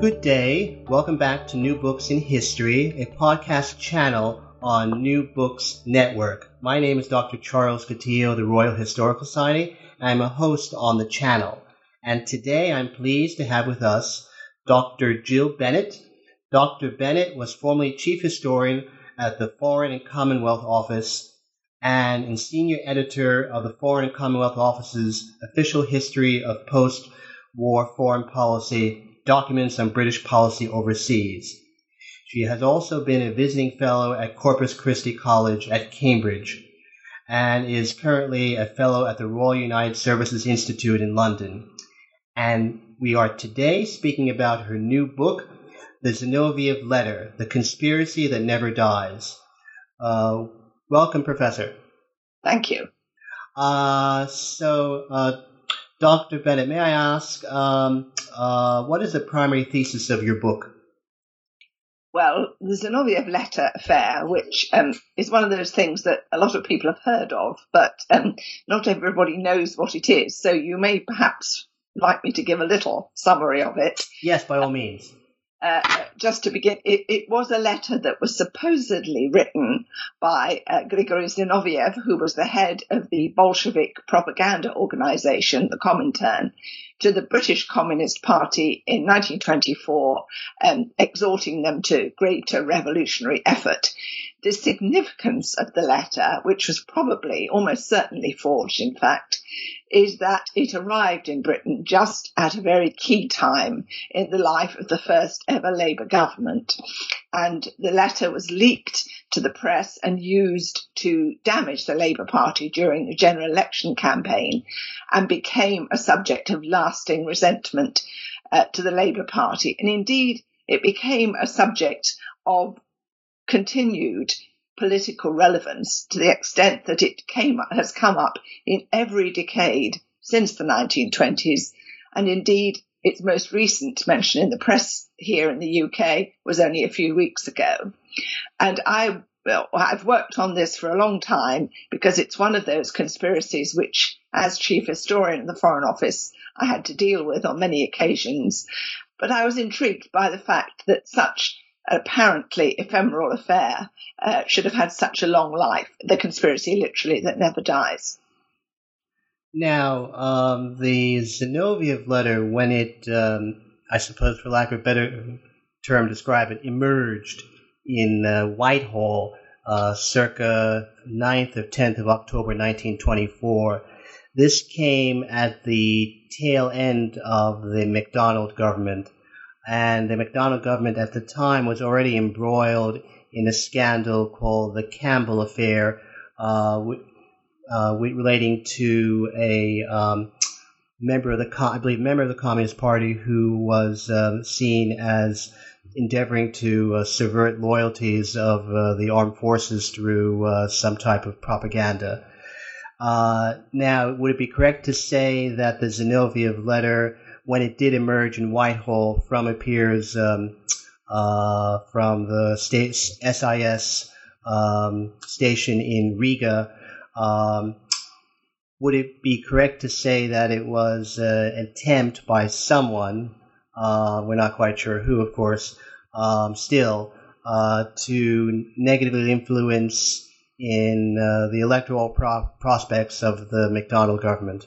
Good day. Welcome back to New Books in History, a podcast channel on New Books Network. My name is Dr. Charles Coutinho of the Royal Historical Society. I'm a host on the channel. And today I'm pleased to have with us Dr. Jill Bennett. Dr. Bennett was formerly Chief Historian at the Foreign and Commonwealth Office and senior editor of the Foreign and Commonwealth Office's Official History of Post-War Foreign Policy documents on British policy overseas. She has also been a visiting fellow at Corpus Christi College at Cambridge and is currently a fellow at the Royal United Services Institute in London. And we are today speaking about her new book, The Zinoviev Letter, The Conspiracy That Never Dies. Uh, welcome, Professor. Thank you. Uh, so, uh, Dr. Bennett, may I ask, um, uh, what is the primary thesis of your book? Well, the Zinoviev letter affair, which um, is one of those things that a lot of people have heard of, but um, not everybody knows what it is. So you may perhaps like me to give a little summary of it. Yes, by all means. Uh, just to begin, it, it, was a letter that was supposedly written by uh, Grigory Zinoviev, who was the head of the Bolshevik propaganda organization, the Comintern, to the British Communist Party in 1924, um, exhorting them to greater revolutionary effort. The significance of the letter, which was probably, almost certainly forged, in fact, is that it arrived in Britain just at a very key time in the life of the first ever Labour government. And the letter was leaked to the press and used to damage the Labour Party during the general election campaign and became a subject of lasting resentment uh, to the Labour Party. And indeed, it became a subject of continued political relevance to the extent that it came, has come up in every decade since the 1920s. And indeed, its most recent mention in the press here in the UK was only a few weeks ago. And I, well, I've worked on this for a long time because it's one of those conspiracies which, as chief historian of the Foreign Office, I had to deal with on many occasions. But I was intrigued by the fact that such apparently ephemeral affair uh, should have had such a long life. The conspiracy, literally, that never dies. Now, um, the Zinoviev letter, when it, um, I suppose, for lack of a better term, describe it, emerged in uh, Whitehall uh, circa 9th or 10th of October 1924. This came at the tail end of the MacDonald government and the MacDonald government at the time was already embroiled in a scandal called the Campbell Affair, uh, uh, relating to a um, member of the, I believe, member of the Communist Party who was um, seen as endeavoring to uh, subvert loyalties of uh, the armed forces through uh, some type of propaganda. Uh, now, would it be correct to say that the Zinoviev letter when it did emerge in Whitehall from appears um, uh, from the SIS um, station in Riga. Um, would it be correct to say that it was uh, an attempt by someone, uh, we're not quite sure who, of course, um, still, uh, to negatively influence in uh, the electoral pro- prospects of the MacDonald government?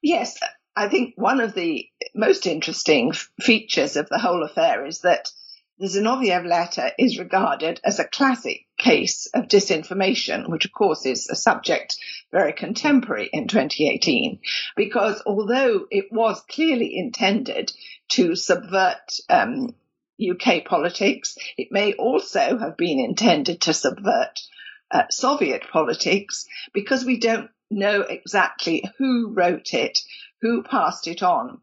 Yes, I think one of the most interesting features of the whole affair is that the Zinoviev letter is regarded as a classic case of disinformation, which of course is a subject very contemporary in 2018, because although it was clearly intended to subvert um, UK politics, it may also have been intended to subvert uh, Soviet politics because we don't know exactly who wrote it, who passed it on,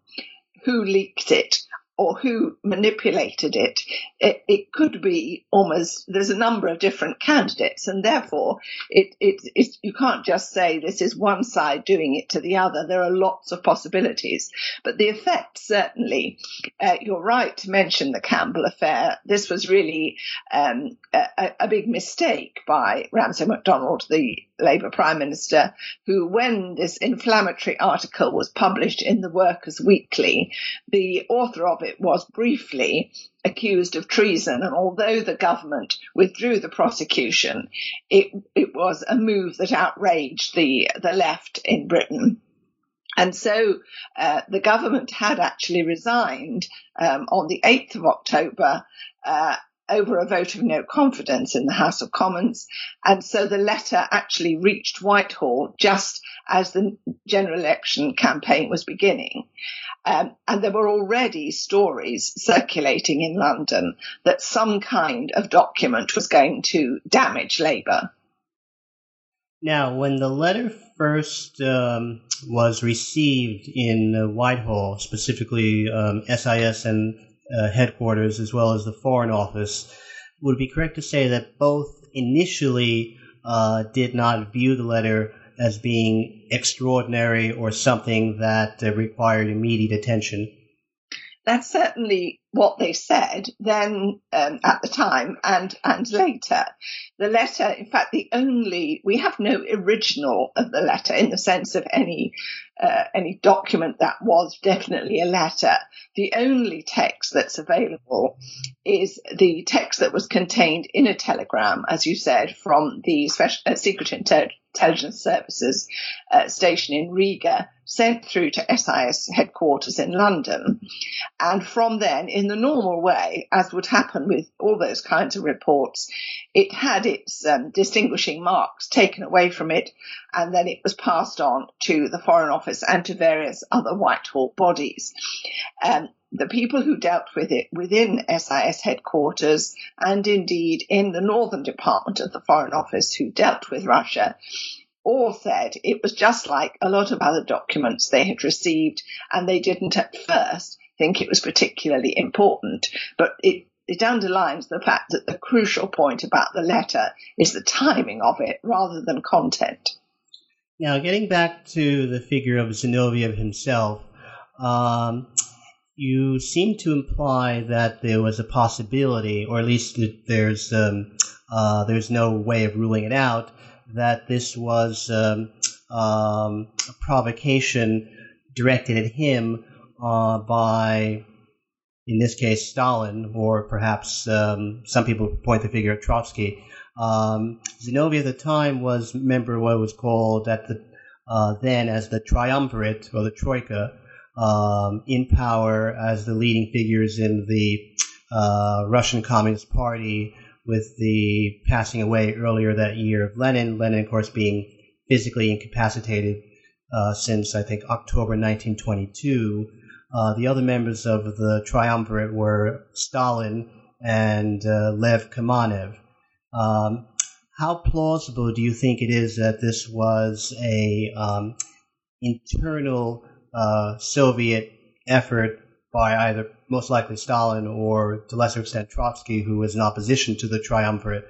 who leaked it, or who manipulated it, it, it, could be almost, there's a number of different candidates and therefore it, it, it, you can't just say this is one side doing it to the other. There are lots of possibilities, but the effect certainly, uh, you're right to mention the Campbell affair. This was really um, a, a big mistake by Ramsay MacDonald, the Labour Prime Minister, who, when this inflammatory article was published in the Workers' Weekly, the author of it was briefly accused of treason. And although the government withdrew the prosecution, it, it was a move that outraged the, the left in Britain. And so uh, the government had actually resigned um, on the 8th of October uh, over a vote of no confidence in the House of Commons. And so the letter actually reached Whitehall just as the general election campaign was beginning. Um, and there were already stories circulating in London that some kind of document was going to damage Labour. Now, when the letter first um, was received in uh, Whitehall, specifically um, SIS and uh, headquarters as well as the Foreign Office, would it be correct to say that both initially uh, did not view the letter as being extraordinary or something that uh, required immediate attention? That's certainly what they said then um, at the time and and later. The letter, in fact, the only we have no original of the letter in the sense of any uh, any document that was definitely a letter. The only text that's available is the text that was contained in a telegram, as you said, from the special, uh, Secret Intelligence Services uh, station in Riga, sent through to SIS headquarters in London. And from then, in the normal way, as would happen with all those kinds of reports, it had its um, distinguishing marks taken away from it, and then it was passed on to the Foreign Office and to various other Whitehall bodies. Um, the people who dealt with it within SIS headquarters and indeed in the Northern Department of the Foreign Office who dealt with Russia all said it was just like a lot of other documents they had received and they didn't at first think it was particularly important, but it it underlines the fact that the crucial point about the letter is the timing of it rather than content. Now, getting back to the figure of Zinoviev himself, um, you seem to imply that there was a possibility, or at least there's um, uh, there's no way of ruling it out, that this was um, um a provocation directed at him uh, by, in this case, Stalin, or perhaps um, some people point the figure at Trotsky. Um, Zinoviev at the time was member of what was called at the uh, then as the triumvirate or the troika, um, in power as the leading figures in the uh, Russian Communist Party, with the passing away earlier that year of Lenin. Lenin, of course, being physically incapacitated uh, since I think October 1922. Uh, the other members of the triumvirate were Stalin and uh, Lev Kamenev. Um, how plausible do you think it is that this was a um, internal uh, Soviet effort by either most likely Stalin or to lesser extent Trotsky, who was in opposition to the triumvirate,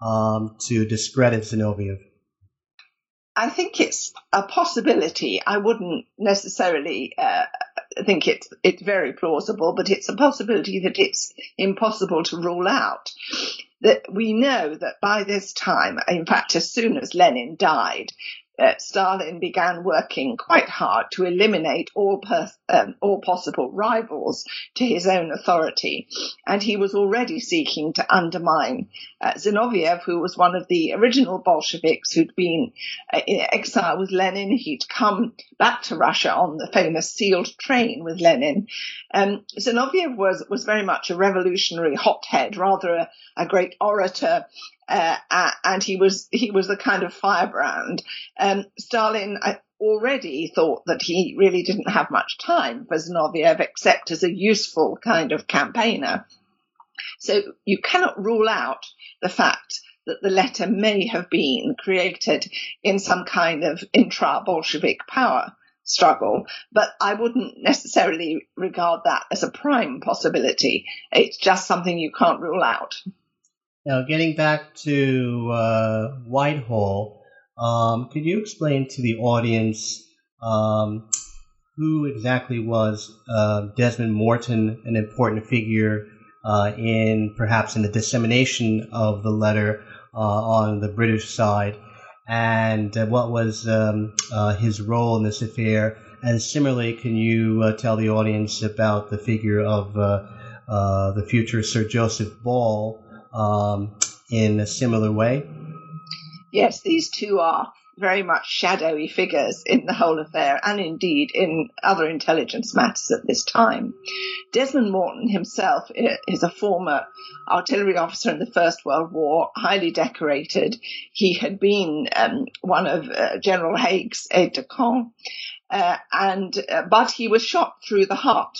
um, to discredit Zinoviev? I think it's a possibility. I wouldn't necessarily uh, think it's it's very plausible, but it's a possibility that it's impossible to rule out. That we know that by this time, in fact, as soon as Lenin died, uh, Stalin began working quite hard to eliminate all, um, all possible rivals to his own authority. And he was already seeking to undermine uh, Zinoviev, who was one of the original Bolsheviks who'd been uh, in exile with Lenin. He'd come back to Russia on the famous sealed train with Lenin. Um, Zinoviev was, was very much a revolutionary hothead, rather a, a great orator uh, and he was he was the kind of firebrand. Um, Stalin already thought that he really didn't have much time for Zinoviev except as a useful kind of campaigner. So you cannot rule out the fact that the letter may have been created in some kind of intra Bolshevik power struggle, but I wouldn't necessarily regard that as a prime possibility. It's just something you can't rule out. Now, getting back to uh, Whitehall, um, could you explain to the audience um, who exactly was uh, Desmond Morton, an important figure uh, in perhaps in the dissemination of the letter uh, on the British side, and uh, what was um, uh, his role in this affair? And similarly, can you tell the audience about the figure of the future Sir Joseph Ball um, in a similar way? Yes, these two are very much shadowy figures in the whole affair and indeed in other intelligence matters at this time. Desmond Morton himself is a former artillery officer in the First World War, highly decorated. He had been um, one of uh, General Haig's aides de camp, uh, and uh, but he was shot through the heart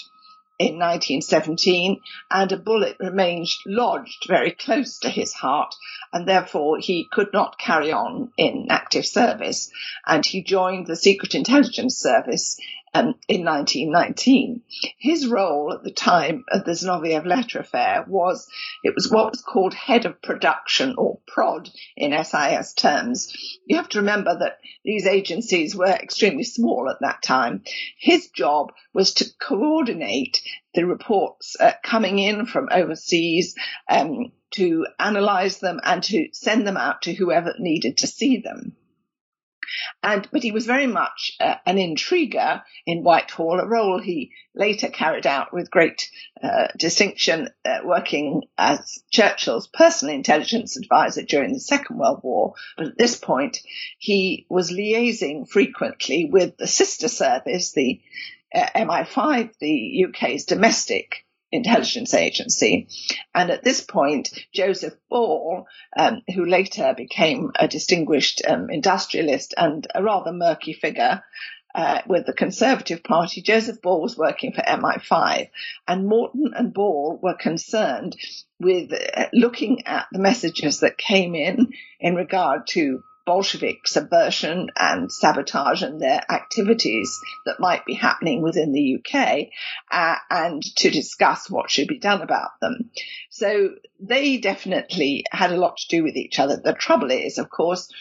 in 1917, and a bullet remained lodged very close to his heart, and therefore he could not carry on in active service. And he joined the Secret Intelligence Service um, in 1919. His role at the time of the Zinoviev letter affair was it was what was called head of production or prod in SIS terms. You have to remember that these agencies were extremely small at that time. His job was to coordinate the reports uh, coming in from overseas. Um, to analyze them and to send them out to whoever needed to see them. And, but he was very much uh, an intriguer in Whitehall, a role he later carried out with great uh, distinction, uh, working as Churchill's personal intelligence advisor during the Second World War. But at this point, he was liaising frequently with the sister service, the uh, MI5, the UK's domestic intelligence agency. And at this point, Joseph Ball, um, who later became a distinguished um, industrialist and a rather murky figure, uh, with the Conservative Party, Joseph Ball was working for MI5, and Morton and Ball were concerned with uh, looking at the messages that came in in regard to Bolshevik subversion and sabotage and their activities that might be happening within the UK uh, and to discuss what should be done about them. So they definitely had a lot to do with each other. The trouble is, of course,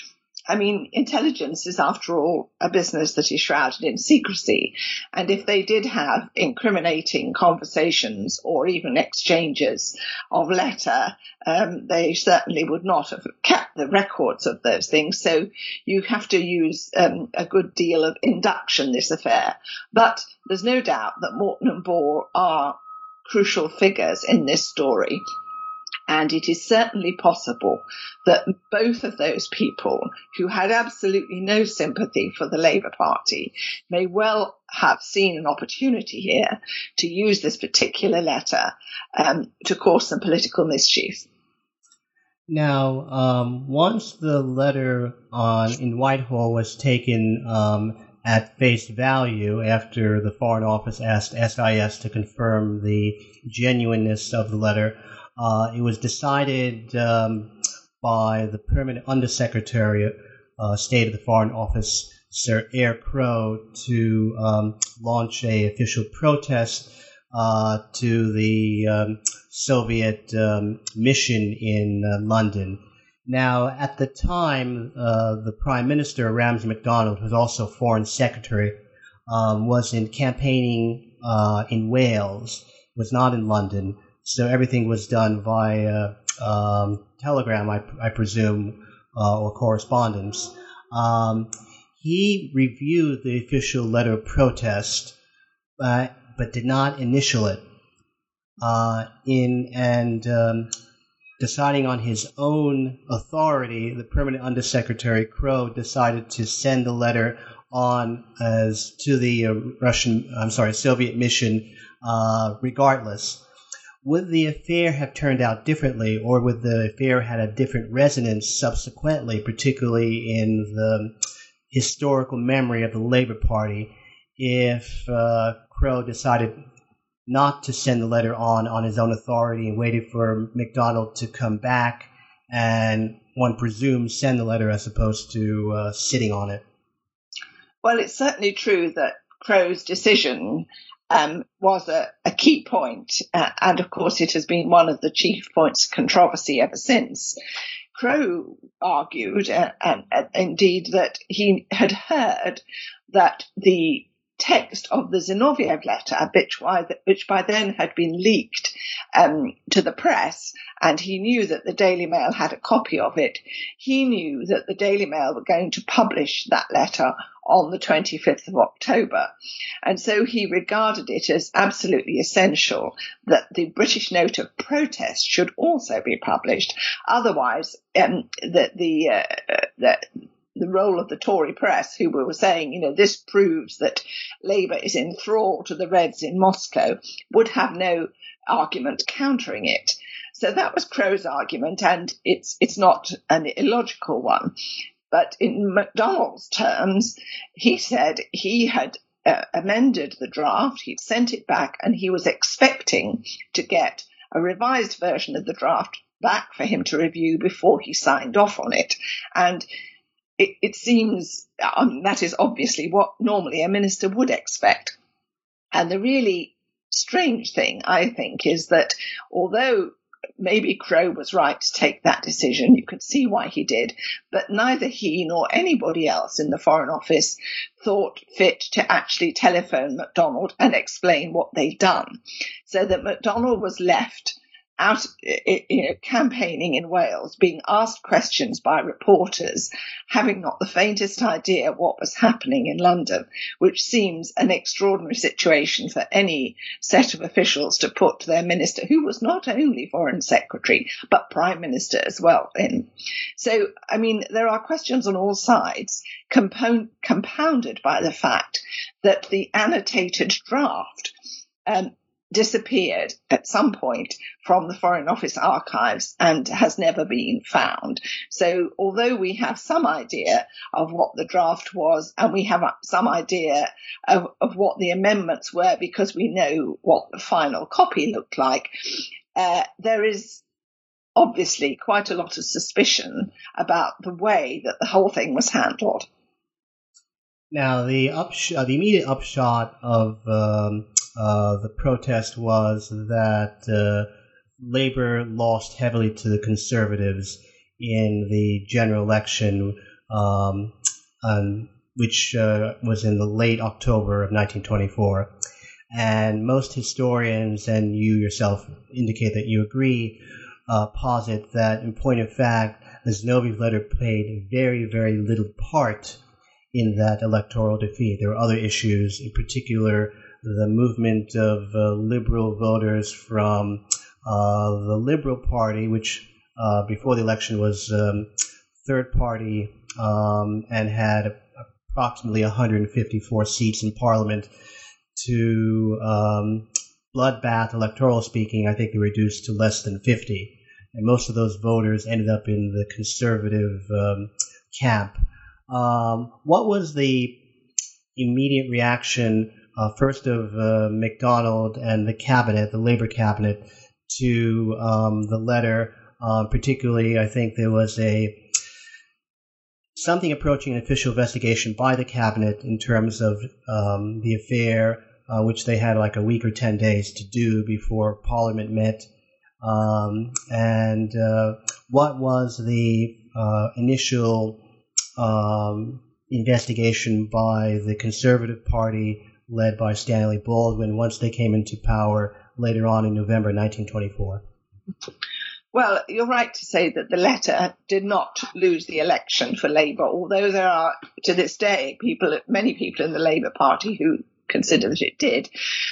I mean, intelligence is, after all, a business that is shrouded in secrecy. And if they did have incriminating conversations or even exchanges of letter, um, they certainly would not have kept the records of those things. So you have to use um, a good deal of induction, this affair. But there's no doubt that Morton and Ball are crucial figures in this story. And it is certainly possible that both of those people who had absolutely no sympathy for the Labour Party may well have seen an opportunity here to use this particular letter um, to cause some political mischief. Now, um, once the letter on in Whitehall was taken um, at face value after the Foreign Office asked SIS to confirm the genuineness of the letter, uh, it was decided um, by the permanent undersecretary, uh, State of the Foreign Office, Sir Eyre Crowe, to um, launch a official protest uh, to the um, Soviet um, mission in uh, London. Now, at the time, uh, the Prime Minister Ramsay MacDonald, who was also Foreign Secretary, um, was in campaigning uh, in Wales, was not in London. So everything was done via um, telegram, I, I presume, uh, or correspondence. Um, he reviewed the official letter of protest, but, but did not initial it. Uh, in and um, deciding on his own authority, the permanent undersecretary Crowe decided to send the letter on as to the uh, Russian, I'm sorry, Soviet mission, uh, regardless would the affair have turned out differently, or would the affair had a different resonance subsequently, particularly in the historical memory of the Labour Party, if uh, Crowe decided not to send the letter on on his own authority and waited for MacDonald to come back and one presumes, send the letter as opposed to uh, sitting on it. Well, it's certainly true that Crowe's decision um, was a, a, key point, uh, and of course, it has been one of the chief points of controversy ever since. Crowe argued, uh, and, and indeed, that he had heard that the text of the Zinoviev letter, which, which by then had been leaked um, to the press, and he knew that the Daily Mail had a copy of it. He knew that the Daily Mail were going to publish that letter on the 25th of October. And so he regarded it as absolutely essential that the British note of protest should also be published. Otherwise, um, that the, uh, the the role of the Tory press, who were saying, you know, this proves that Labour is in thrall to the Reds in Moscow, would have no argument countering it. So that was Crowe's argument, and it's it's not an illogical one. But in Macdonald's terms, he said he had uh, amended the draft, he'd sent it back, and he was expecting to get a revised version of the draft back for him to review before he signed off on it. And it, it seems um, that is obviously what normally a minister would expect. And the really strange thing, I think, is that although maybe Crowe was right to take that decision. You could see why he did. But neither he nor anybody else in the Foreign Office thought fit to actually telephone Macdonald and explain what they'd done. So that Macdonald was left out you know, campaigning in Wales, being asked questions by reporters, having not the faintest idea what was happening in London, which seems an extraordinary situation for any set of officials to put their minister, who was not only foreign secretary, but prime minister as well, in. So, I mean, there are questions on all sides, compound, compounded by the fact that the annotated draft um, disappeared at some point from the Foreign Office archives and has never been found. So although we have some idea of what the draft was and we have some idea of, of what the amendments were because we know what the final copy looked like, uh, there is obviously quite a lot of suspicion about the way that the whole thing was handled. Now, the upshot, uh, the immediate upshot of um, uh, the protest was that uh, Labour lost heavily to the Conservatives in the general election, um, um, which uh, was in the late October of 1924. And most historians, and you yourself indicate that you agree, posit that, in point of fact, the Zinoviev letter played very, very little part in that electoral defeat. There were other issues, in particular, the movement of uh, liberal voters from uh, the Liberal Party, which uh, before the election was um, third party um, and had approximately 154 seats in Parliament, to um, bloodbath electoral speaking, I think they reduced to less than 50. And most of those voters ended up in the conservative um, camp. Um, what was the immediate reaction, uh, first of uh, Macdonald and the cabinet, the Labour cabinet, to um, the letter? Uh, particularly, I think there was a something approaching an official investigation by the cabinet in terms of um, the affair, uh, which they had like a week or ten days to do before Parliament met. Um, and uh, what was the uh, initial um, investigation by the Conservative Party led by Stanley Baldwin once they came into power later on in November 1924. Well, you're right to say that the letter did not lose the election for Labour, although there are, to this day, people, many people in the Labour Party who consider that it did.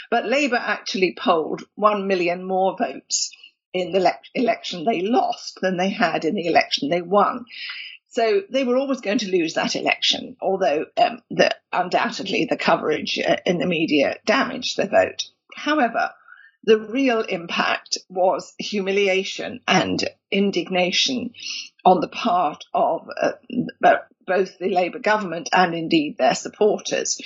But Labour actually polled one million more votes in the le- election they lost than they had in the election they won. So they were always going to lose that election, although um, the, undoubtedly the coverage uh, in the media damaged the vote. However, the real impact was humiliation and indignation on the part of uh, both the Labour government and indeed their supporters.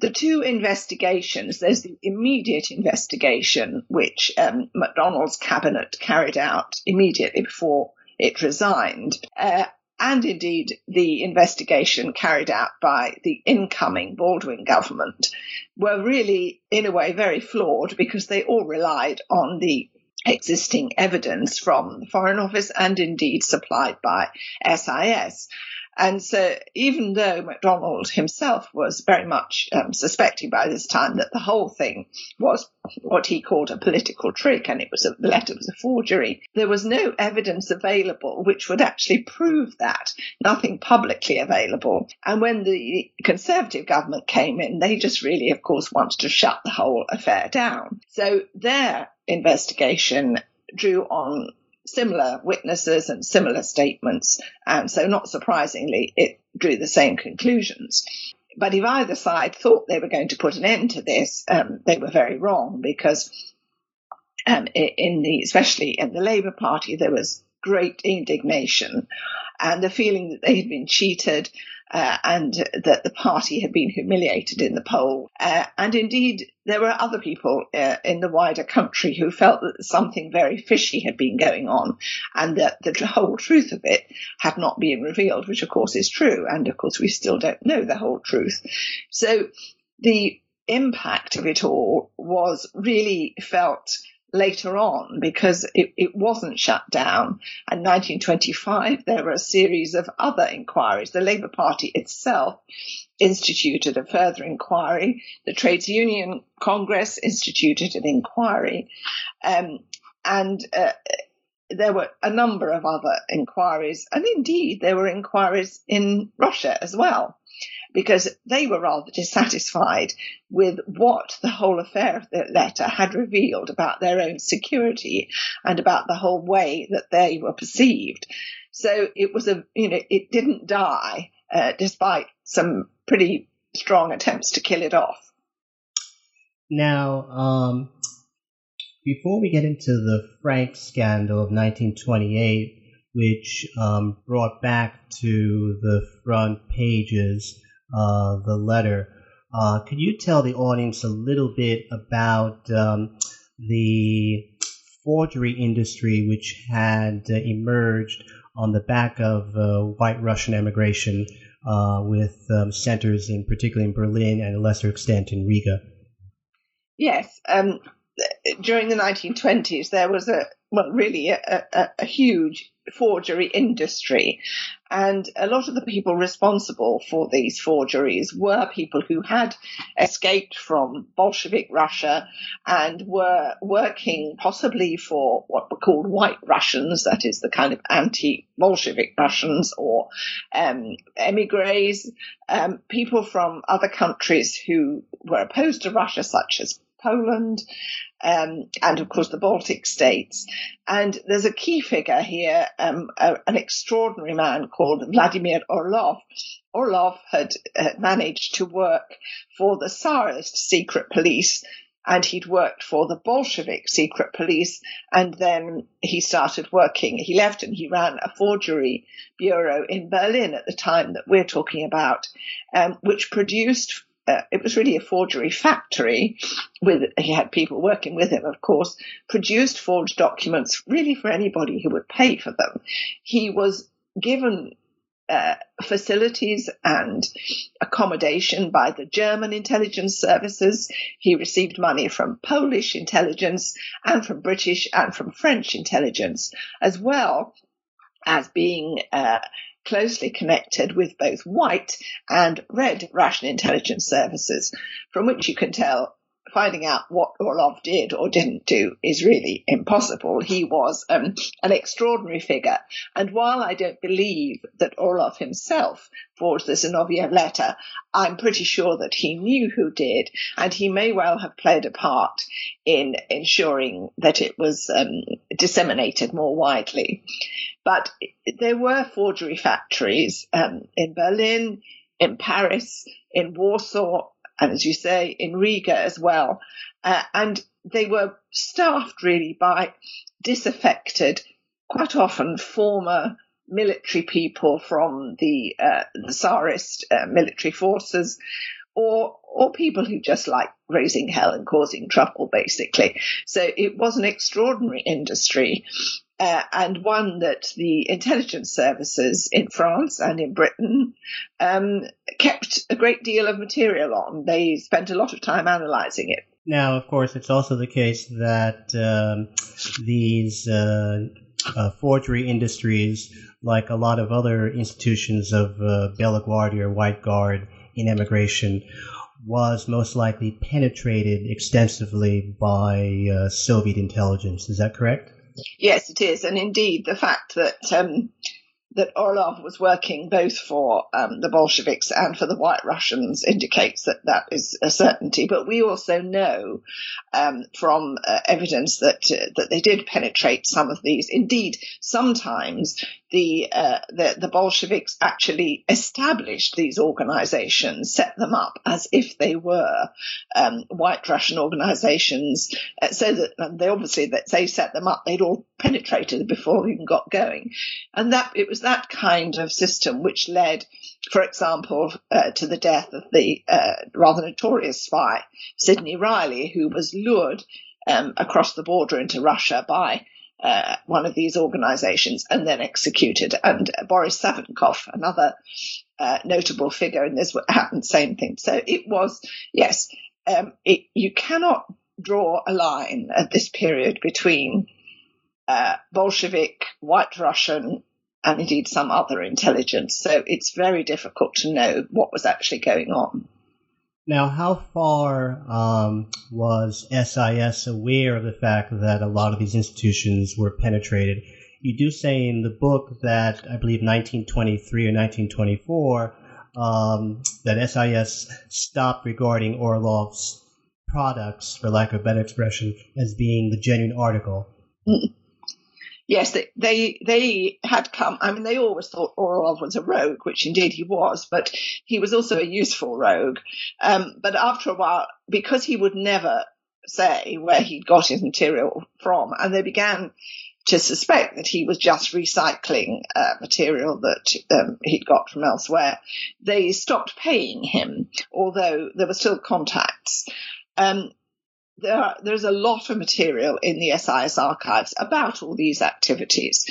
The two investigations, there's the immediate investigation, which um, Macdonald's cabinet carried out immediately before it resigned. Uh, and indeed the investigation carried out by the incoming Baldwin government were really, in a way, very flawed because they all relied on the existing evidence from the Foreign Office and indeed supplied by SIS. And so, even though MacDonald himself was very much um, suspecting by this time that the whole thing was what he called a political trick and it was a, the letter was a forgery, there was no evidence available which would actually prove that. Nothing publicly available. And when the Conservative government came in, they just really, of course, wanted to shut the whole affair down. So their investigation drew on similar witnesses and similar statements. And so, not surprisingly, it drew the same conclusions. But if either side thought they were going to put an end to this, um, they were very wrong because, um, in the, especially in the Labour Party, there was great indignation and the feeling that they had been cheated uh, and that the party had been humiliated in the poll. Uh, and indeed, there were other people uh, in the wider country who felt that something very fishy had been going on and that the whole truth of it had not been revealed, which of course is true. And of course, we still don't know the whole truth. So the impact of it all was really felt later on because it, it wasn't shut down. In 1925, there were a series of other inquiries. The Labour Party itself instituted a further inquiry. The Trades Union Congress instituted an inquiry. Um, and uh, there were a number of other inquiries. And indeed, there were inquiries in Russia as well because they were rather dissatisfied with what the whole affair of the letter had revealed about their own security and about the whole way that they were perceived. So it was a, you know, it didn't die uh, despite some pretty strong attempts to kill it off. Now, um, before we get into the Frank scandal of 1928, which um, brought back to the front pages uh, the letter. Uh, could you tell the audience a little bit about um, the forgery industry which had uh, emerged on the back of uh, white Russian emigration uh, with um, centers in particularly in Berlin and a lesser extent in Riga? Yes. Um, during the 1920s, there was a well, really a, a, a, huge forgery industry. And a lot of the people responsible for these forgeries were people who had escaped from Bolshevik Russia and were working possibly for what were called white Russians, that is the kind of anti-Bolshevik Russians or um, emigres, um, people from other countries who were opposed to Russia, such as Poland, um, and of course the Baltic states. And there's a key figure here, um, a, an extraordinary man called Vladimir Orlov. Orlov had uh, managed to work for the Tsarist secret police and he'd worked for the Bolshevik secret police. And then he started working. He left and he ran a forgery bureau in Berlin at the time that we're talking about, um, which produced uh, it was really a forgery factory with he had people working with him of course produced forged documents really for anybody who would pay for them he was given uh, facilities and accommodation by the German intelligence services. He received money from Polish intelligence and from British and from French intelligence, as well as being uh, closely connected with both white and red Russian intelligence services, from which you can tell finding out what Orlov did or didn't do is really impossible. He was um, an extraordinary figure. And while I don't believe that Orlov himself forged the Zinoviev letter, I'm pretty sure that he knew who did, and he may well have played a part in ensuring that it was um, disseminated more widely. But there were forgery factories um, in Berlin, in Paris, in Warsaw, and as you say, in Riga as well. Uh, and they were staffed really by disaffected, quite often former military people from the, uh, the Tsarist uh, military forces, or or people who just like raising hell and causing trouble, basically. So it was an extraordinary industry. Uh, and one that the intelligence services in France and in Britain um, kept a great deal of material on. They spent a lot of time analysing it. Now, of course, it's also the case that um, these uh, uh, forgery industries, like a lot of other institutions of uh, Bella Guardia or White Guard in emigration, was most likely penetrated extensively by uh, Soviet intelligence. Is that correct? Yes, it is. And indeed, the fact that um, that Orlov was working both for um, the Bolsheviks and for the White Russians indicates that that is a certainty. But we also know um, from uh, evidence that uh, that they did penetrate some of these. Indeed, sometimes the, uh, the, the Bolsheviks actually established these organizations, set them up as if they were um, white Russian organizations, uh, so that they obviously that they set them up, they'd all penetrated before they even got going, and that it was that kind of system which led, for example, uh, to the death of the uh, rather notorious spy Sidney Reilly, who was lured um, across the border into Russia by uh, one of these organizations and then executed. And Boris Savinkov, another uh, notable figure in this, happened same thing. So it was, yes, um, it, you cannot draw a line at this period between uh, Bolshevik, White Russian, and indeed some other intelligence. So it's very difficult to know what was actually going on. Now, how far um, was SIS aware of the fact that a lot of these institutions were penetrated? You do say in the book that I believe 1923 or 1924 um, that SIS stopped regarding Orlov's products, for lack of a better expression, as being the genuine article. Yes, they, they, they had come. I mean, they always thought Orlov was a rogue, which indeed he was, but he was also a useful rogue. Um, but after a while, because he would never say where he'd got his material from, and they began to suspect that he was just recycling uh, material that um, he'd got from elsewhere, they stopped paying him, although there were still contacts. Um, there are, there's a lot of material in the SIS archives about all these activities.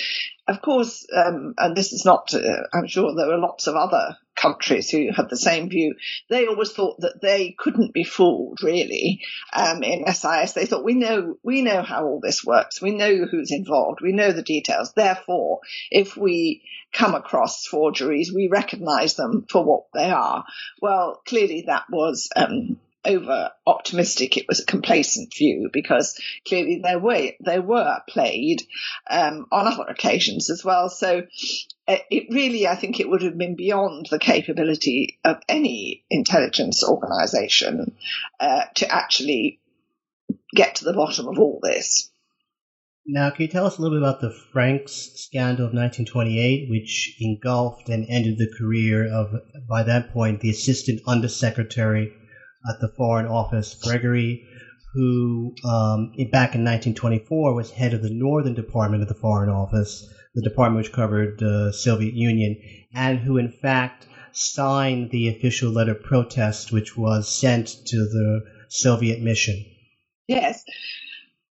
Of course, um, and this is not, uh, I'm sure there are lots of other countries who had the same view. They always thought that they couldn't be fooled, really, um, in SIS. They thought, we know, we know how all this works. We know who's involved. We know the details. Therefore, if we come across forgeries, we recognize them for what they are. Well, clearly that was, um, over optimistic. It was a complacent view because clearly they were they were played um, on other occasions as well. So it really, I think, it would have been beyond the capability of any intelligence organisation uh, to actually get to the bottom of all this. Now, can you tell us a little bit about the Francs scandal of 1928, which engulfed and ended the career of, by that point, the Assistant Undersecretary at the Foreign Office, Gregory, who um, back in 1924 was head of the Northern Department of the Foreign Office, the department which covered the uh, Soviet Union, and who in fact signed the official letter of protest which was sent to the Soviet mission. Yes.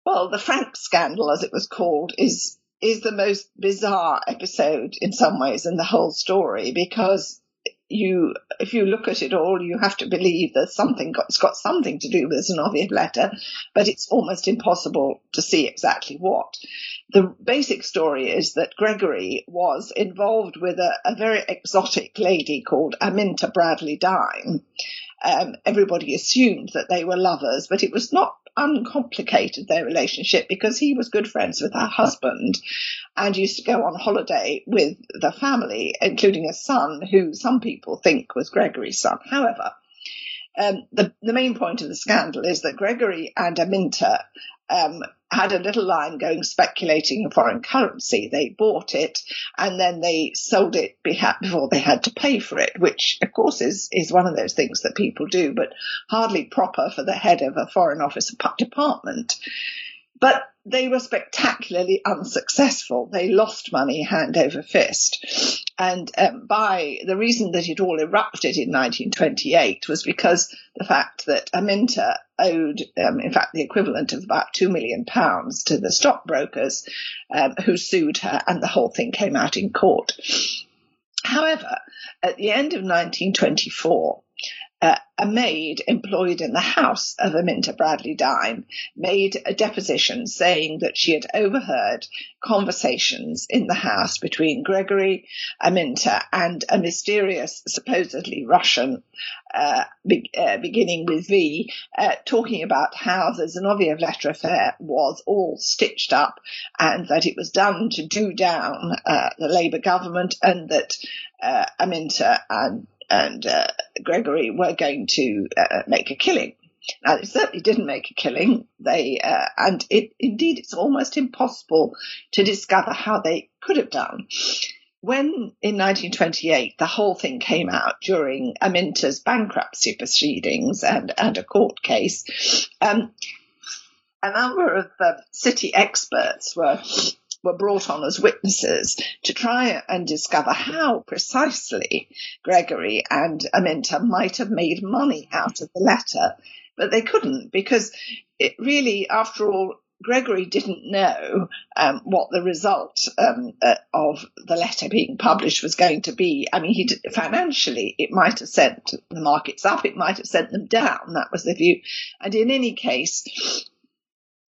Well, the Frank scandal, as it was called, is is the most bizarre episode in some ways in the whole story because you, if you look at it all, you have to believe that something got, it's got something to do with the Zinoviev letter, but it's almost impossible to see exactly what. The basic story is that Gregory was involved with a, a very exotic lady called Aminta Bradley Dyne. Um, everybody assumed that they were lovers, but it was not uncomplicated their relationship because he was good friends with her husband and used to go on holiday with the family, including a son who some people think was Gregory's son. However, um, the, the main point of the scandal is that Gregory and Aminta um, had a little line going speculating in foreign currency. They bought it and then they sold it before they had to pay for it, which of course is, is one of those things that people do, but hardly proper for the head of a foreign office department. But they were spectacularly unsuccessful. They lost money hand over fist. And um, by the reason that it all erupted in 1928 was because the fact that Aminta owed, um, in fact, the equivalent of about two million pounds to the stockbrokers um, who sued her, and the whole thing came out in court. However, at the end of 1924, uh, a maid employed in the house of Aminta Bradley Dyne made a deposition saying that she had overheard conversations in the house between Gregory, Aminta, and a mysterious, supposedly Russian, uh, be, uh, beginning with V, uh, talking about how the Zinoviev letter affair was all stitched up and that it was done to do down uh, the Labour government and that uh, Aminta and and uh, Gregory were going to uh, make a killing. Now, they certainly didn't make a killing. They uh, and it indeed it's almost impossible to discover how they could have done. When in 1928 the whole thing came out during Aminta's bankruptcy proceedings and, and a court case, um, a number of uh, city experts were were brought on as witnesses to try and discover how precisely Gregory and Aminta might have made money out of the letter. But they couldn't because it really, after all, Gregory didn't know um, what the result um, uh, of the letter being published was going to be. I mean, he did, financially, it might have sent the markets up, it might have sent them down. That was the view. And in any case,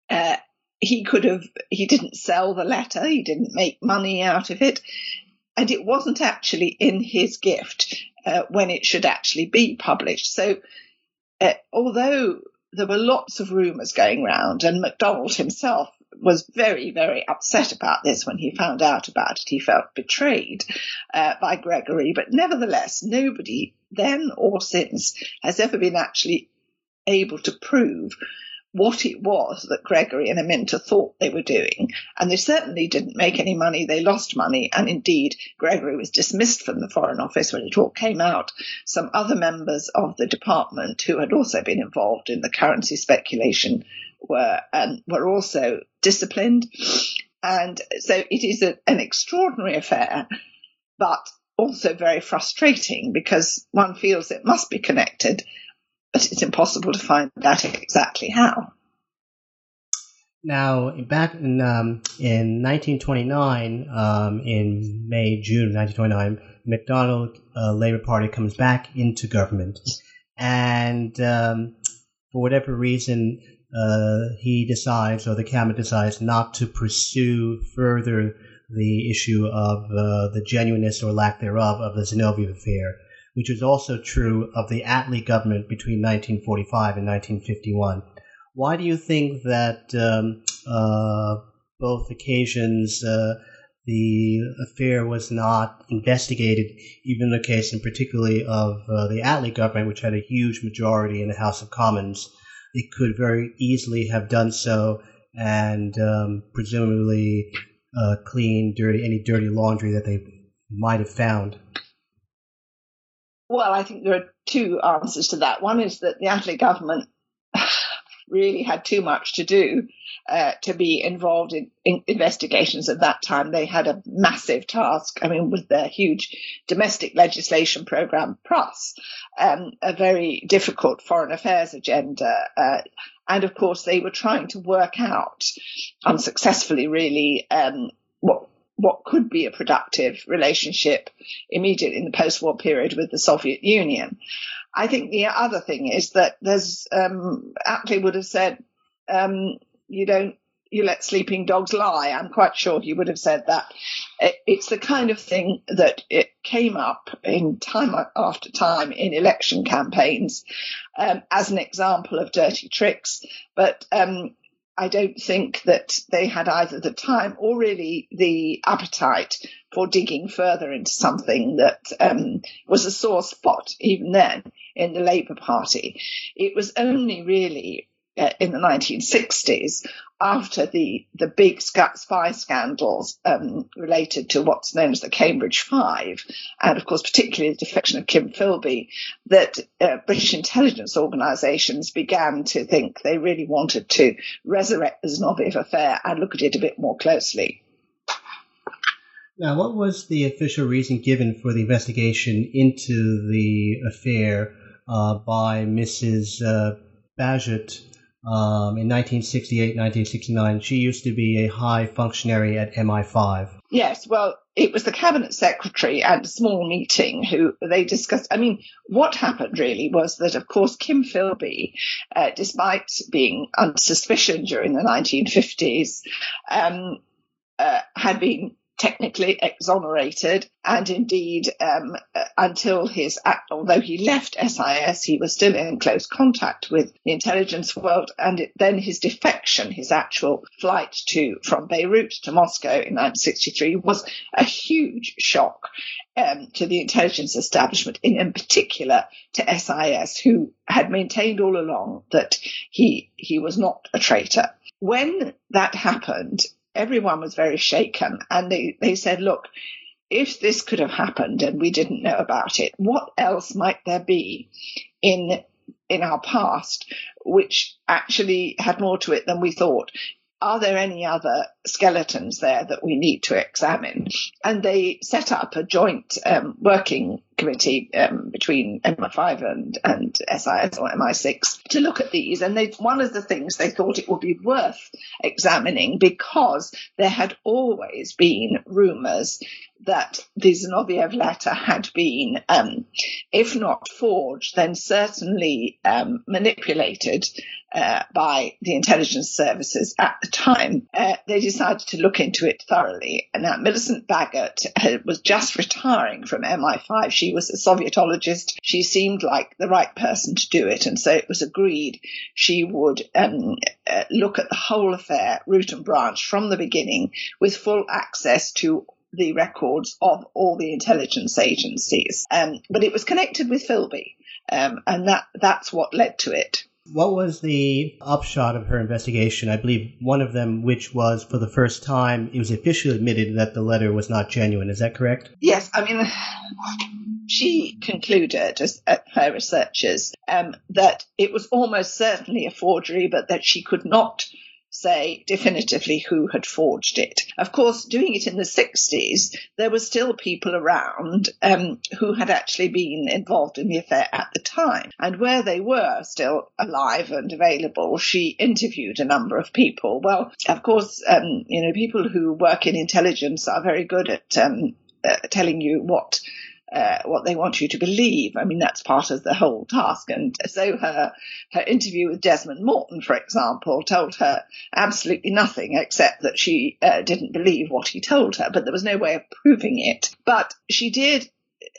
uh, he could have, he didn't sell the letter, he didn't make money out of it, and it wasn't actually in his gift uh, when it should actually be published. So, uh, although there were lots of rumours going round, and MacDonald himself was very, very upset about this when he found out about it. He felt betrayed uh, by Gregory, but nevertheless, nobody then or since has ever been actually able to prove what it was that Gregory and Aminta thought they were doing. And they certainly didn't make any money. They lost money. And indeed, Gregory was dismissed from the Foreign Office when it all came out. Some other members of the department who had also been involved in the currency speculation were, um, were also disciplined. And so it is a, an extraordinary affair, but also very frustrating because one feels it must be connected but it's impossible to find out exactly how. Now, back in um, in 1929, um, in May June 1929, MacDonald uh, Labour Party comes back into government, and um, for whatever reason, uh, he decides, or the cabinet decides, not to pursue further the issue of uh, the genuineness or lack thereof of the Zinoviev affair which was also true of the Attlee government between 1945 and 1951. Why do you think that um, uh, both occasions uh, the affair was not investigated, even the case in particularly of uh, the Attlee government, which had a huge majority in the House of Commons? It could very easily have done so and um, presumably uh, clean dirty any dirty laundry that they might have found. Well, I think there are two answers to that. One is that the Attlee government really had too much to do uh, to be involved in, in, investigations at that time. They had a massive task. I mean, with their huge domestic legislation program, plus um, a very difficult foreign affairs agenda. Uh, and of course, they were trying to work out, unsuccessfully really, um, what what could be a productive relationship immediately in the post-war period with the Soviet Union. I think the other thing is that there's um, Attlee would have said, um, "You don't." You let sleeping dogs lie. I'm quite sure he would have said that. It's the kind of thing that it came up in time after time in election campaigns um, as an example of dirty tricks. But um, I don't think that they had either the time or really the appetite for digging further into something that um, was a sore spot even then in the Labour Party. It was only really in the 1960s after the, the big spy scandals um, related to what's known as the Cambridge Five, and of course, particularly the defection of Kim Philby, that uh, British intelligence organisations began to think they really wanted to resurrect the Zinoviev affair and look at it a bit more closely. Now, what was the official reason given for the investigation into the affair uh, by Mrs. Uh, Bagot um, in 1968, 1969. She used to be a high functionary at MI5. Yes, well, it was the cabinet secretary at a small meeting who they discussed. I mean, what happened really was that, of course, Kim Philby, uh, despite being under suspicion during the 1950s, um, uh, had been technically exonerated, and indeed, um, uh, until his act, although he left SIS, he was still in close contact with the intelligence world. And it, then his defection, his actual flight to from Beirut to Moscow in 1963, was a huge shock um, to the intelligence establishment, in, in particular to SIS, who had maintained all along that he he was not a traitor. When that happened, everyone was very shaken. And they, they said, look, if this could have happened and we didn't know about it, what else might there be in in our past which actually had more to it than we thought? Are there any other skeletons there that we need to examine? And they set up a joint um, working committee um, between MI5 and, and SIS or MI6 to look at these. And they, one of the things they thought it would be worth examining because there had always been rumours that the Zinoviev letter had been, um, if not forged, then certainly um, manipulated uh, by the intelligence services at the time, uh, they decided to look into it thoroughly. And now Millicent Bagot was just retiring from MI5. She was a Sovietologist. She seemed like the right person to do it. And so it was agreed she would um, uh, look at the whole affair, root and branch, from the beginning, with full access to the records of all the intelligence agencies. Um, but it was connected with Philby, um, and that that's what led to it. What was the upshot of her investigation? I believe one of them, which was for the first time, it was officially admitted that the letter was not genuine. Is that correct? Yes. I mean, she concluded, as her researchers, um, that it was almost certainly a forgery, but that she could not say definitively who had forged it. Of course, doing it in the 60s, there were still people around um, who had actually been involved in the affair at the time. And where they were still alive and available, she interviewed a number of people. Well, of course, um, you know, people who work in intelligence are very good at um, uh, telling you what uh, what they want you to believe. I mean, that's part of the whole task. And so her, her interview with Desmond Morton, for example, told her absolutely nothing except that she uh, didn't believe what he told her, but there was no way of proving it. But she did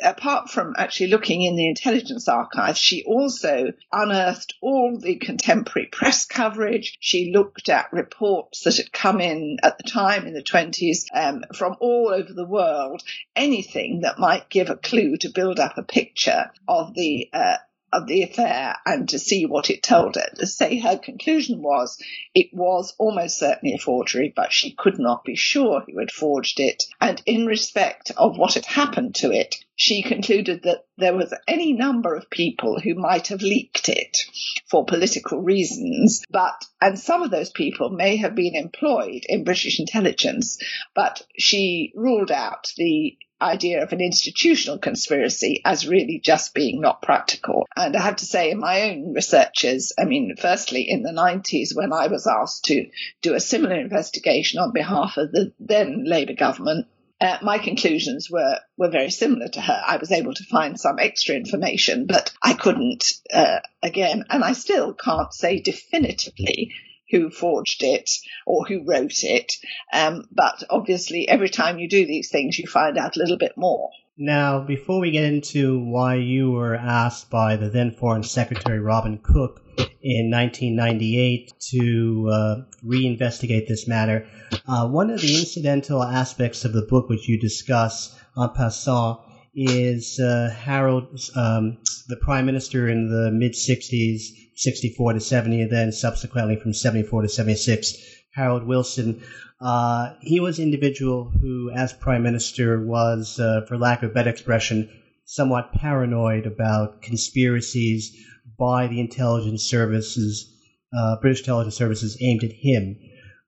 apart from actually looking in the intelligence archives, she also unearthed all the contemporary press coverage. She looked at reports that had come in at the time in the 20s um, from all over the world, anything that might give a clue to build up a picture of the uh, of the affair and to see what it told her. Say her conclusion was it was almost certainly a forgery, but she could not be sure who had forged it. And in respect of what had happened to it, she concluded that there was any number of people who might have leaked it for political reasons, but, and some of those people may have been employed in British intelligence, but she ruled out the idea of an institutional conspiracy as really just being not practical. And I have to say, in my own researches, I mean, firstly, in the 90s, when I was asked to do a similar investigation on behalf of the then Labour government, uh, my conclusions were, were very similar to her. I was able to find some extra information, but I couldn't, uh, again, and I still can't say definitively who forged it or who wrote it. Um, but obviously, every time you do these things, you find out a little bit more. Now, before we get into why you were asked by the then Foreign Secretary Robin Cook in 1998 to uh, reinvestigate this matter, uh, one of the incidental aspects of the book which you discuss en passant is uh, Harold, um, the prime minister in the mid 60s, 64 to 70, and then subsequently from 74 to 76, Harold Wilson. Uh, he was an individual who, as prime minister, was, uh, for lack of a better expression, somewhat paranoid about conspiracies by the intelligence services, uh, British intelligence services aimed at him.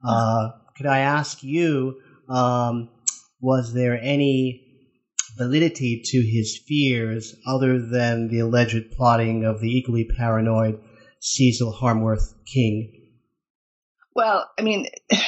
Uh, could I ask you, um, was there any validity to his fears other than the alleged plotting of the equally paranoid Cecil Harmsworth King? Well, I mean, it,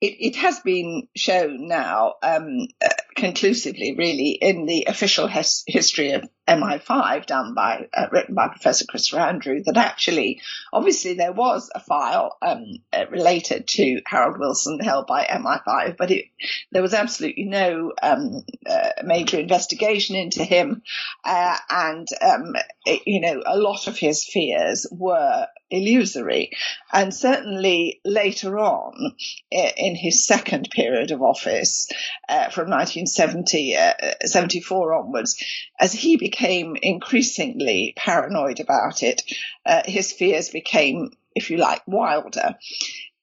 it has been shown now um, uh, conclusively, really, in the official his, history of MI5 done by uh, written by Professor Christopher Andrew that actually, obviously, there was a file um, uh, related to Harold Wilson held by MI5, but it, there was absolutely no um, uh, major investigation into him, uh, and um, it, you know a lot of his fears were illusory, and certainly later on in his second period of office, uh, from 1970 74 onwards, as he became became increasingly paranoid about it. Uh, his fears became, if you like, wilder.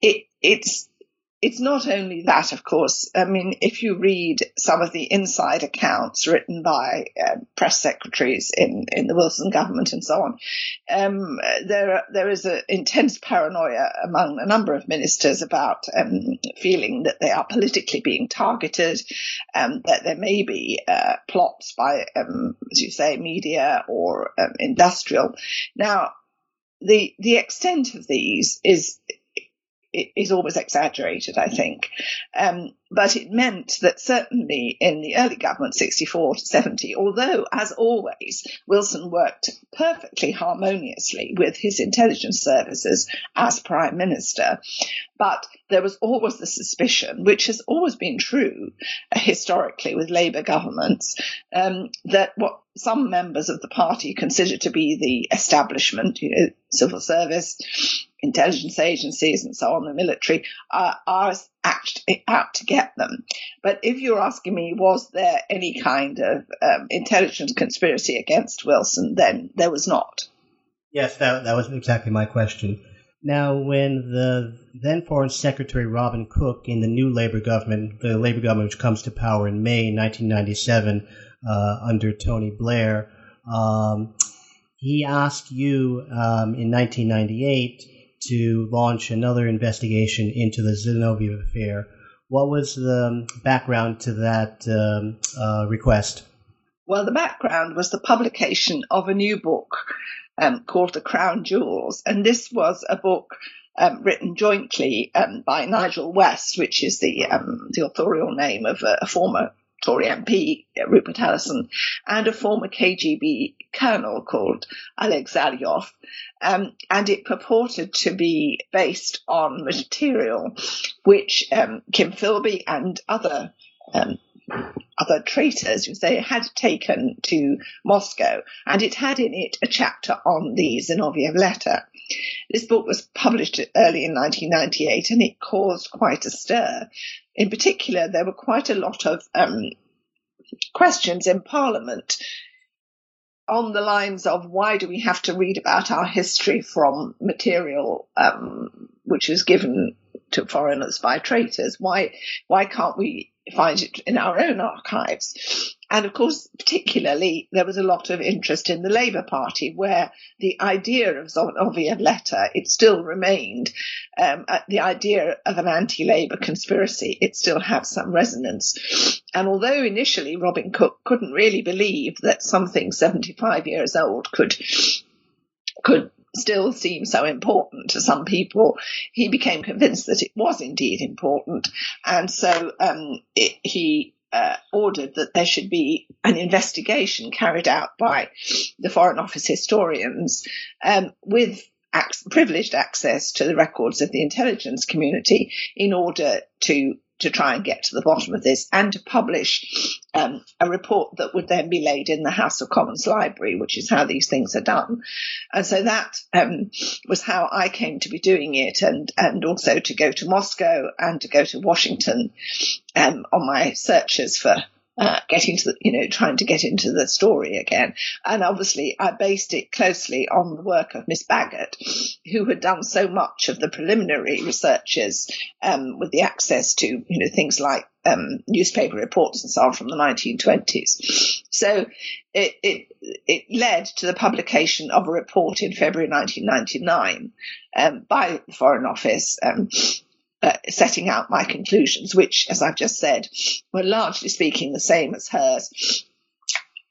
It, it's it's not only that, of course. I mean, if you read some of the inside accounts written by uh, press secretaries in, in the Wilson government and so on, um, there there is an intense paranoia among a number of ministers about um, feeling that they are politically being targeted, um, that there may be uh, plots by, um, as you say, media or um, industrial. Now, the the extent of these is is always exaggerated, I think. Um, but it meant that certainly in the early government, 64 to 70, although, as always, Wilson worked perfectly harmoniously with his intelligence services as prime minister, but there was always the suspicion, which has always been true historically with Labour governments, um, that what some members of the party consider to be the establishment, you know, civil service, intelligence agencies and so on, the military, uh, are actually out to get them. But if you're asking me, was there any kind of um, intelligence conspiracy against Wilson, then there was not. Yes, that, that was exactly my question. Now, when the then Foreign Secretary Robin Cook in the new Labour government, the Labour government which comes to power in May 1997 uh, under Tony Blair, um, he asked you um, in 1998 to launch another investigation into the Zinoviev affair. What was the background to that um, uh, request? Well, the background was the publication of a new book um, called The Crown Jewels, and this was a book um, written jointly um, by Nigel West, which is the um, the authorial name of a, a former Tory MP Rupert Allason and a former KGB colonel called Oleg Tsarev. Um, and it purported to be based on material which um, Kim Philby and other um, other traitors, they had taken to Moscow, and it had in it a chapter on the Zinoviev letter. This book was published early in 1998, and it caused quite a stir. In particular, there were quite a lot of um, questions in Parliament on the lines of why do we have to read about our history from material um, which is given to foreigners by traitors? Why why can't we find it in our own archives? And of course, particularly, there was a lot of interest in the Labour Party, where the idea of Zinoviev letter, it still remained, um, the idea of an anti-Labour conspiracy, it still had some resonance. And although initially Robin Cook couldn't really believe that something 75 years old could, could still seem so important to some people, he became convinced that it was indeed important. And so um, it, he uh, ordered that there should be an investigation carried out by the Foreign Office historians um, with ac- privileged access to the records of the intelligence community in order to to try and get to the bottom of this and to publish um, a report that would then be laid in the House of Commons library, which is how these things are done. And so that um, was how I came to be doing it, and and also to go to Moscow and to go to Washington um, on my searches for uh, getting to the, you know, trying to get into the story again. And obviously, I based it closely on the work of Miss Bagot, who had done so much of the preliminary researches um, with the access to, you know, things like um, newspaper reports and so on from the 1920s. So it, it, it led to the publication of a report in February 1999 um, by the Foreign Office. Um, uh, setting out my conclusions, which, as I've just said, were largely speaking the same as hers.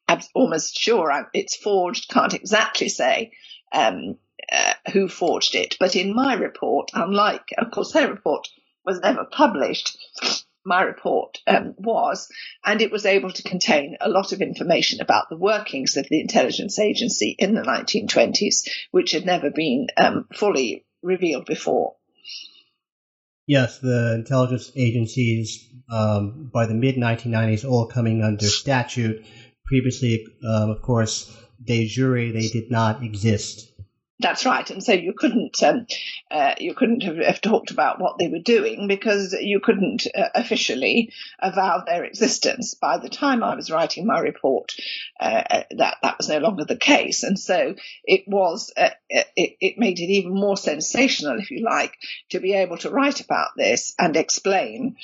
I'm almost sure it's forged, can't exactly say um, uh, who forged it, but in my report, unlike, of course, her report was never published, my report um, was, and it was able to contain a lot of information about the workings of the intelligence agency in the 1920s, which had never been um, fully revealed before. Yes, the intelligence agencies um, by the mid 1990s all coming under statute. Previously, um, of course, de jure they did not exist. That's right, and so you couldn't um, uh, you couldn't have, have, talked about what they were doing because you couldn't uh, officially avow their existence. By the time I was writing my report, uh, uh that that was no longer the case, and so it was uh, uh, it, it made it even more sensational, if you like, to be able to write about this and explain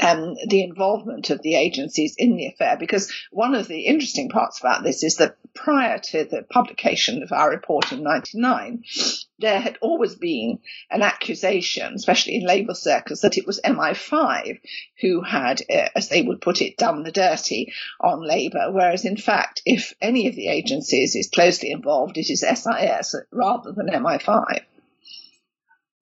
um, the involvement of the agencies in the affair. Because one of the interesting parts about this is that prior to the publication of our report in 99, there had always been an accusation, especially in Labour circles, that it was MI5 who had, uh, as they would put it, done the dirty on Labour. Whereas, in fact, if any of the agencies is closely involved, it is SIS rather than MI5.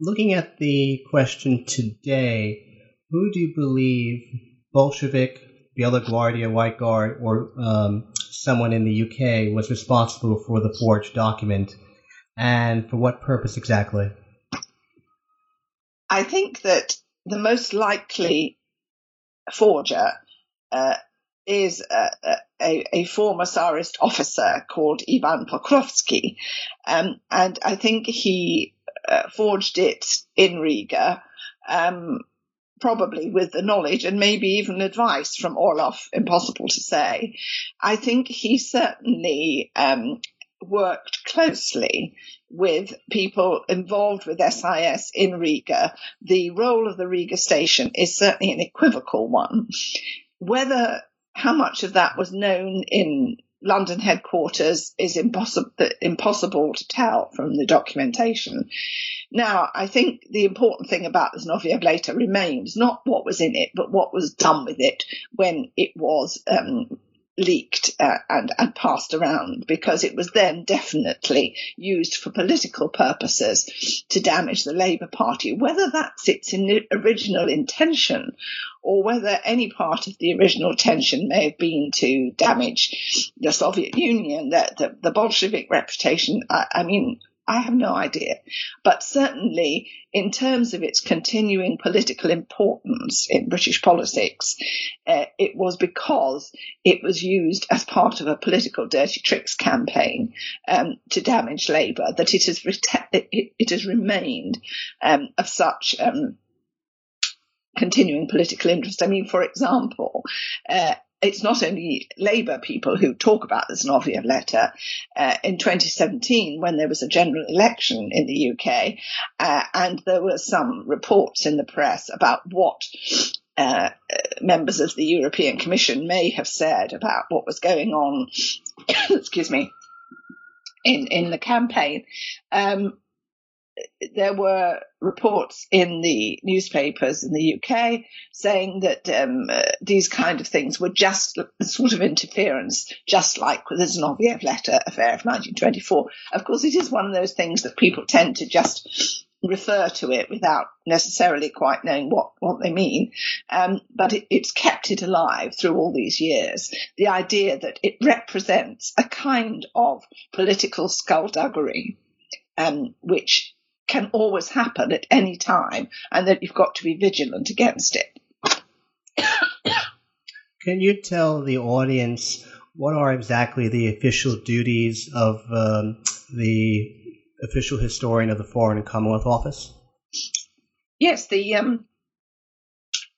Looking at the question today, who do you believe, Bolshevik, Bela Guardia, White Guard, or um, someone in the UK was responsible for the forged document, and for what purpose exactly? I think that the most likely forger uh, is a, a, a, former Tsarist officer called Ivan Pokrovsky, um, and I think he uh, forged it in Riga. Um, probably with the knowledge and maybe even advice from Orlov, impossible to say. I think he certainly um, worked closely with people involved with SIS in Riga. The role of the Riga station is certainly an equivocal one. Whether how much of that was known in London headquarters is impossible impossible to tell from the documentation. Now, I think the important thing about this Zinoviev letter remains not what was in it, but what was done with it when it was um, leaked uh, and, and passed around because it was then definitely used for political purposes to damage the Labour Party. Whether that's its in original intention or whether any part of the original intention may have been to damage the Soviet Union, the, the, the Bolshevik reputation, I, I mean, I have no idea. But certainly, in terms of its continuing political importance in British politics, uh, it was because it was used as part of a political dirty tricks campaign um, to damage Labour that it has, reta- it, it, has remained um, of such. Um, continuing political interest. I mean, for example, uh, it's not only Labour people who talk about the Zinoviev letter. Uh, in 2017, when there was a general election in the UK, uh, and there were some reports in the press about what uh, members of the European Commission may have said about what was going on, excuse me, in, in the campaign. Um, there were reports in the newspapers in the UK saying that um, uh, these kind of things were just sort of interference, just like the Zinoviev letter affair of 1924. Of course, it is one of those things that people tend to just refer to it without necessarily quite knowing what, what they mean. Um, but it, it's kept it alive through all these years. The idea that it represents a kind of political skullduggery, um, which can always happen at any time and that you've got to be vigilant against it. Can you tell the audience what are exactly the official duties of um, the official historian of the Foreign and Commonwealth Office? Yes, the um,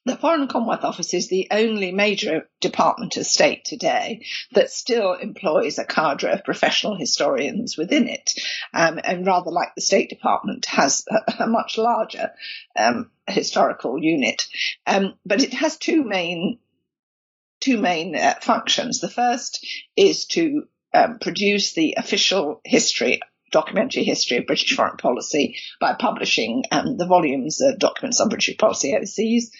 the Foreign Commonwealth Office is the only major department of state today that still employs a cadre of professional historians within it, um, and rather like the State Department, has a, a much larger um, historical unit. Um, but it has two main two main uh, functions. The first is to um, produce the official history documentary history of British foreign policy by publishing um, the volumes of documents on British policy overseas.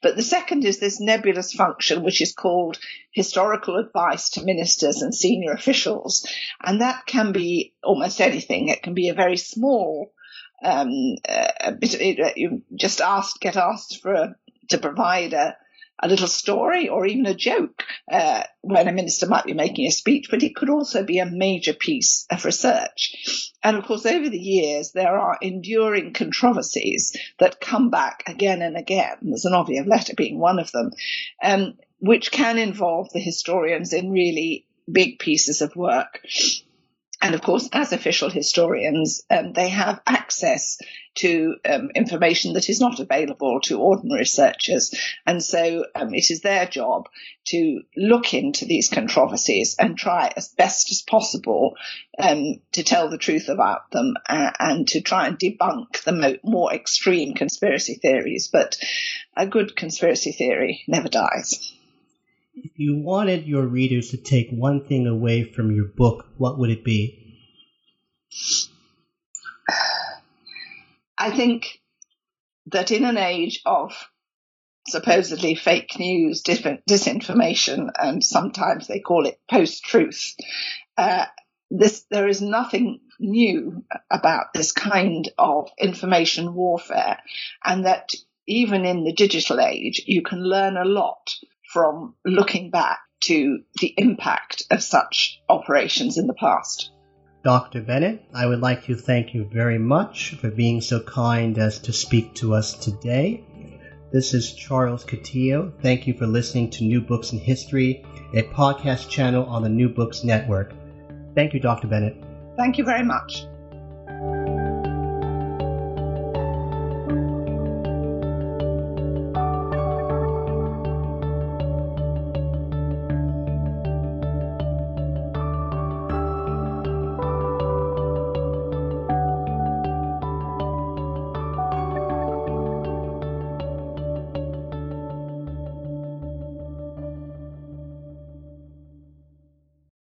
But the second is this nebulous function, which is called historical advice to ministers and senior officials. And that can be almost anything. It can be a very small um, uh, bit, you just asked, get asked for a, to provide a, a little story or even a joke uh, when a minister might be making a speech, but it could also be a major piece of research. And of course, over the years, there are enduring controversies that come back again and again. There's an Zinoviev letter being one of them, um, which can involve the historians in really big pieces of work. And of course, as official historians, um, they have access to um, information that is not available to ordinary researchers. And so um, it is their job to look into these controversies and try as best as possible um, to tell the truth about them uh, and to try and debunk the mo- more extreme conspiracy theories. But a good conspiracy theory never dies. If you wanted your readers to take one thing away from your book, what would it be? I think that in an age of supposedly fake news, disinformation, and sometimes they call it post-truth, uh, this there is nothing new about this kind of information warfare, and that even in the digital age, you can learn a lot from looking back to the impact of such operations in the past. Dr. Bennett, I would like to thank you very much for being so kind as to speak to us today. This is Charles Coutinho. Thank you for listening to New Books in History, a podcast channel on the New Books Network. Thank you, Dr. Bennett. Thank you very much.